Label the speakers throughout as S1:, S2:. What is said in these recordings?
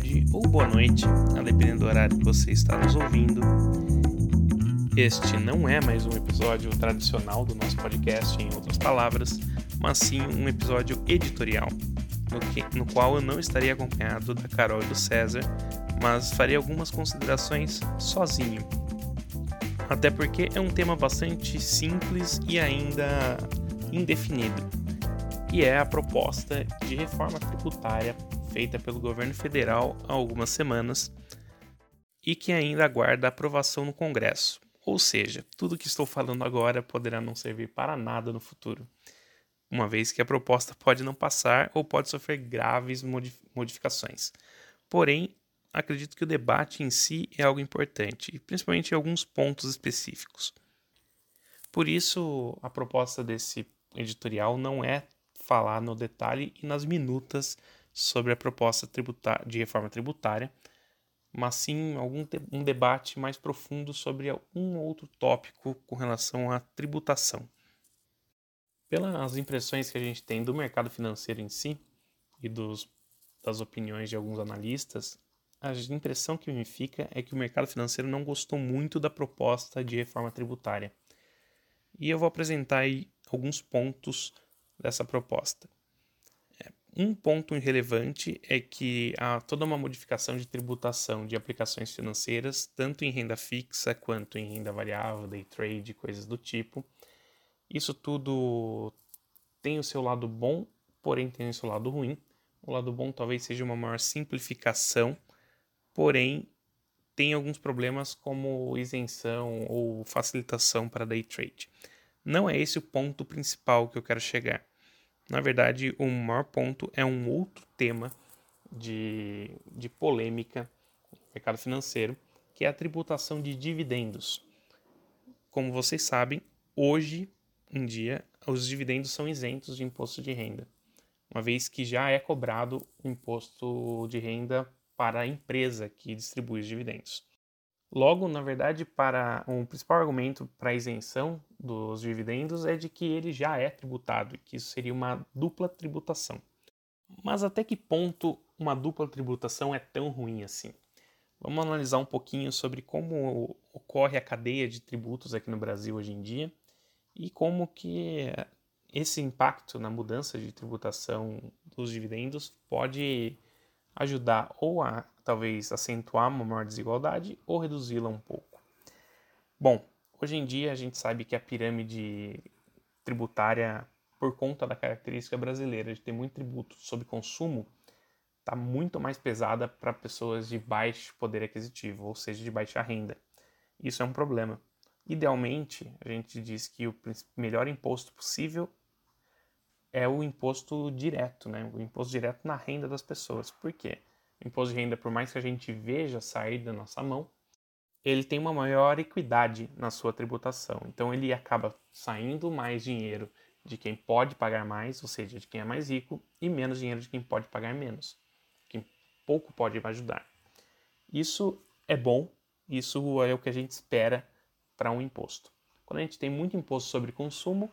S1: tarde ou boa noite, a do horário que você está nos ouvindo. Este não é mais um episódio tradicional do nosso podcast, em outras palavras, mas sim um episódio editorial, no, que, no qual eu não estaria acompanhado da Carol e do César, mas farei algumas considerações sozinho. Até porque é um tema bastante simples e ainda indefinido, e é a proposta de reforma tributária feita pelo governo federal há algumas semanas e que ainda aguarda aprovação no Congresso. Ou seja, tudo que estou falando agora poderá não servir para nada no futuro, uma vez que a proposta pode não passar ou pode sofrer graves modificações. Porém, acredito que o debate em si é algo importante, principalmente em alguns pontos específicos. Por isso, a proposta desse editorial não é falar no detalhe e nas minutas sobre a proposta de reforma tributária, mas sim algum um debate mais profundo sobre um outro tópico com relação à tributação. Pelas impressões que a gente tem do mercado financeiro em si e dos, das opiniões de alguns analistas, a impressão que me fica é que o mercado financeiro não gostou muito da proposta de reforma tributária. E eu vou apresentar aí alguns pontos dessa proposta. Um ponto irrelevante é que há toda uma modificação de tributação de aplicações financeiras, tanto em renda fixa quanto em renda variável, day trade, coisas do tipo. Isso tudo tem o seu lado bom, porém tem o seu lado ruim. O lado bom talvez seja uma maior simplificação, porém tem alguns problemas como isenção ou facilitação para day trade. Não é esse o ponto principal que eu quero chegar. Na verdade, o maior ponto é um outro tema de, de polêmica no mercado financeiro, que é a tributação de dividendos. Como vocês sabem, hoje em dia os dividendos são isentos de imposto de renda, uma vez que já é cobrado o imposto de renda para a empresa que distribui os dividendos. Logo, na verdade, para um principal argumento para a isenção dos dividendos é de que ele já é tributado e que isso seria uma dupla tributação. Mas até que ponto uma dupla tributação é tão ruim assim? Vamos analisar um pouquinho sobre como ocorre a cadeia de tributos aqui no Brasil hoje em dia e como que esse impacto na mudança de tributação dos dividendos pode ajudar ou a talvez acentuar uma maior desigualdade ou reduzi-la um pouco. Bom, hoje em dia a gente sabe que a pirâmide tributária, por conta da característica brasileira de ter muito tributo sobre consumo, está muito mais pesada para pessoas de baixo poder aquisitivo, ou seja, de baixa renda. Isso é um problema. Idealmente, a gente diz que o melhor imposto possível é o imposto direto, né? o imposto direto na renda das pessoas. Por quê? Imposto de renda, por mais que a gente veja sair da nossa mão, ele tem uma maior equidade na sua tributação. Então ele acaba saindo mais dinheiro de quem pode pagar mais, ou seja, de quem é mais rico, e menos dinheiro de quem pode pagar menos, quem pouco pode ajudar. Isso é bom, isso é o que a gente espera para um imposto. Quando a gente tem muito imposto sobre consumo,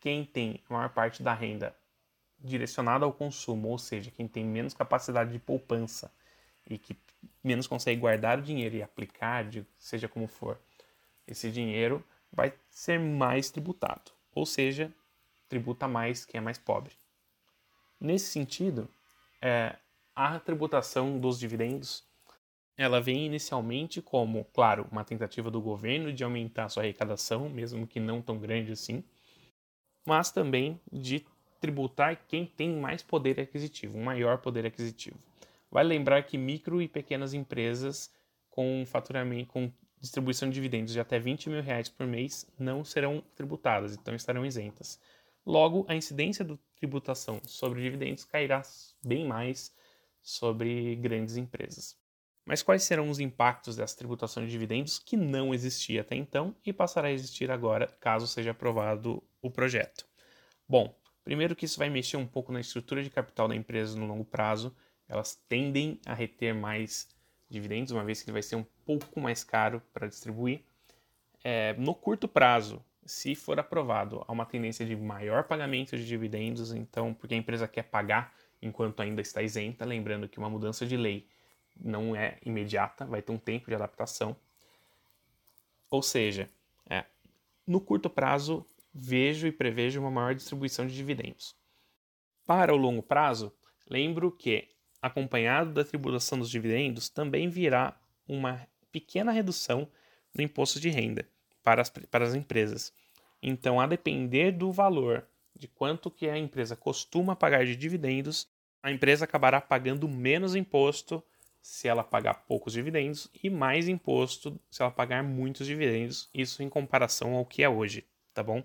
S1: quem tem a maior parte da renda direcionada ao consumo, ou seja, quem tem menos capacidade de poupança e que menos consegue guardar o dinheiro e aplicar, seja como for, esse dinheiro vai ser mais tributado, ou seja, tributa mais quem é mais pobre. Nesse sentido, é, a tributação dos dividendos ela vem inicialmente como, claro, uma tentativa do governo de aumentar sua arrecadação, mesmo que não tão grande assim, mas também de tributar quem tem mais poder aquisitivo, um maior poder aquisitivo. Vale lembrar que micro e pequenas empresas com faturamento, com distribuição de dividendos de até 20 mil reais por mês não serão tributadas, então estarão isentas. Logo, a incidência da tributação sobre dividendos cairá bem mais sobre grandes empresas. Mas quais serão os impactos dessa tributação de dividendos que não existia até então e passará a existir agora, caso seja aprovado o projeto? Bom, primeiro que isso vai mexer um pouco na estrutura de capital da empresa no longo prazo, elas tendem a reter mais dividendos, uma vez que ele vai ser um pouco mais caro para distribuir. É, no curto prazo, se for aprovado, há uma tendência de maior pagamento de dividendos, então, porque a empresa quer pagar enquanto ainda está isenta, lembrando que uma mudança de lei não é imediata, vai ter um tempo de adaptação. Ou seja, é, no curto prazo, vejo e prevejo uma maior distribuição de dividendos. Para o longo prazo, lembro que, acompanhado da tributação dos dividendos, também virá uma pequena redução no imposto de renda para as, para as empresas. Então, a depender do valor de quanto que a empresa costuma pagar de dividendos, a empresa acabará pagando menos imposto se ela pagar poucos dividendos e mais imposto se ela pagar muitos dividendos, isso em comparação ao que é hoje, tá bom?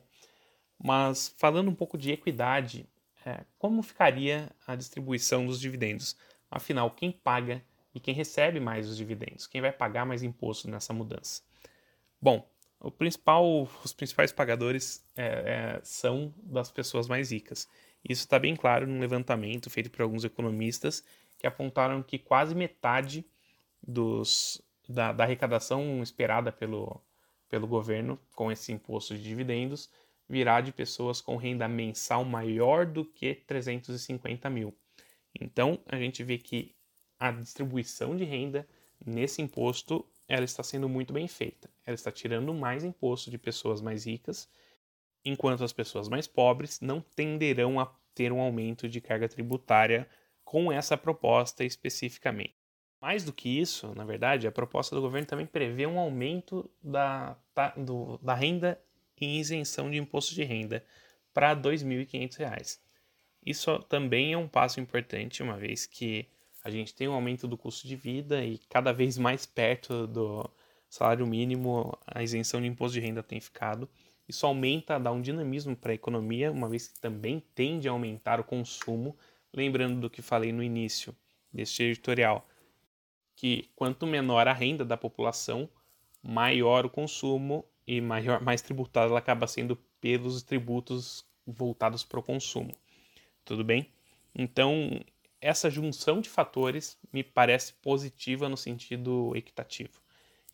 S1: Mas falando um pouco de equidade, é, como ficaria a distribuição dos dividendos? Afinal, quem paga e quem recebe mais os dividendos? Quem vai pagar mais imposto nessa mudança? Bom, principal, os principais pagadores é, é, são das pessoas mais ricas. Isso está bem claro num levantamento feito por alguns economistas que apontaram que quase metade dos, da, da arrecadação esperada pelo, pelo governo com esse imposto de dividendos virá de pessoas com renda mensal maior do que 350 mil. Então, a gente vê que a distribuição de renda nesse imposto ela está sendo muito bem feita. Ela está tirando mais imposto de pessoas mais ricas, enquanto as pessoas mais pobres não tenderão a ter um aumento de carga tributária com essa proposta especificamente. Mais do que isso, na verdade, a proposta do governo também prevê um aumento da, do, da renda em isenção de imposto de renda para R$ 2.500. Isso também é um passo importante, uma vez que a gente tem um aumento do custo de vida e cada vez mais perto do salário mínimo a isenção de imposto de renda tem ficado. Isso aumenta, dá um dinamismo para a economia, uma vez que também tende a aumentar o consumo. Lembrando do que falei no início deste editorial, que quanto menor a renda da população, maior o consumo e maior, mais tributada ela acaba sendo pelos tributos voltados para o consumo. Tudo bem? Então, essa junção de fatores me parece positiva no sentido equitativo.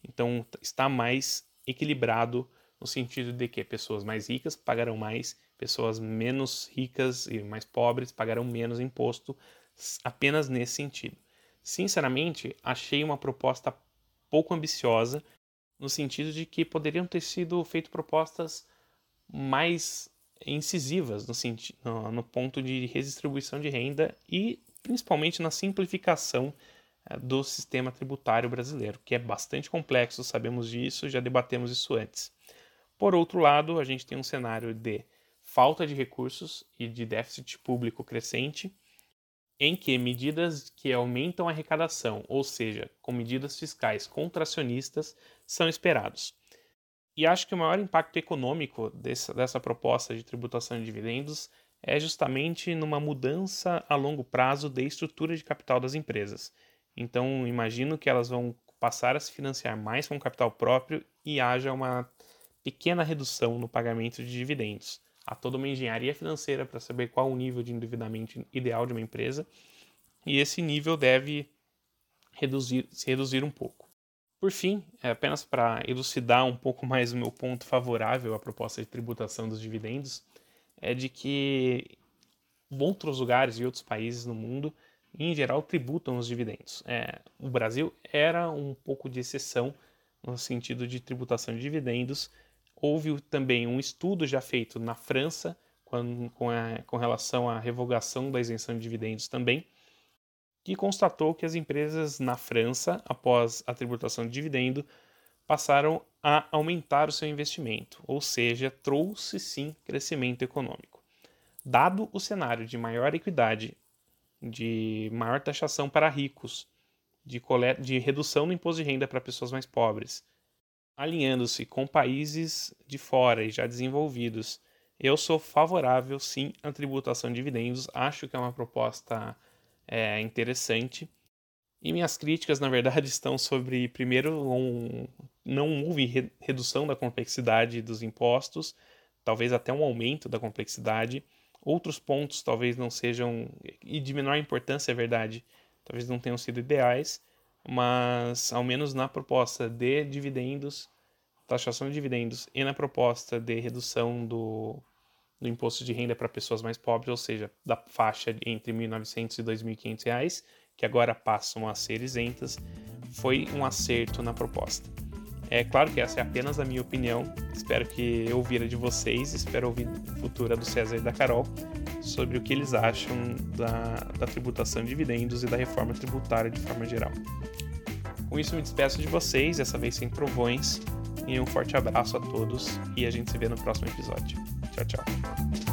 S1: Então, está mais equilibrado no sentido de que pessoas mais ricas pagarão mais, pessoas menos ricas e mais pobres pagarão menos imposto, apenas nesse sentido. Sinceramente, achei uma proposta pouco ambiciosa, no sentido de que poderiam ter sido feitas propostas mais incisivas no, no, no ponto de redistribuição de renda e principalmente na simplificação eh, do sistema tributário brasileiro, que é bastante complexo, sabemos disso, já debatemos isso antes. Por outro lado, a gente tem um cenário de falta de recursos e de déficit público crescente, em que medidas que aumentam a arrecadação, ou seja, com medidas fiscais contracionistas, são esperados. E acho que o maior impacto econômico dessa, dessa proposta de tributação de dividendos é justamente numa mudança a longo prazo da estrutura de capital das empresas. Então, imagino que elas vão passar a se financiar mais com capital próprio e haja uma pequena redução no pagamento de dividendos. Há toda uma engenharia financeira para saber qual o nível de endividamento ideal de uma empresa e esse nível deve reduzir, se reduzir um pouco. Por fim, é apenas para elucidar um pouco mais o meu ponto favorável à proposta de tributação dos dividendos, é de que outros lugares e outros países no mundo, em geral, tributam os dividendos. É, o Brasil era um pouco de exceção no sentido de tributação de dividendos. Houve também um estudo já feito na França com, com, a, com relação à revogação da isenção de dividendos também, que constatou que as empresas na França, após a tributação de dividendo, passaram a aumentar o seu investimento, ou seja, trouxe sim crescimento econômico. Dado o cenário de maior equidade, de maior taxação para ricos, de, de redução do imposto de renda para pessoas mais pobres, alinhando-se com países de fora e já desenvolvidos, eu sou favorável sim à tributação de dividendos. Acho que é uma proposta é, interessante e minhas críticas, na verdade, estão sobre, primeiro, um, não houve re redução da complexidade dos impostos, talvez até um aumento da complexidade. Outros pontos talvez não sejam, e de menor importância, é verdade, talvez não tenham sido ideais, mas ao menos na proposta de dividendos, taxação de dividendos, e na proposta de redução do, do imposto de renda para pessoas mais pobres, ou seja, da faixa entre R$ 1.900 e R$ 2.500, que agora passam a ser isentas, foi um acerto na proposta. É claro que essa é apenas a minha opinião, espero que eu ouvira de vocês, espero ouvir futura do César e da Carol sobre o que eles acham da, da tributação de dividendos e da reforma tributária de forma geral. Com isso, me despeço de vocês, dessa vez sem trovões, e um forte abraço a todos e a gente se vê no próximo episódio. Tchau, tchau.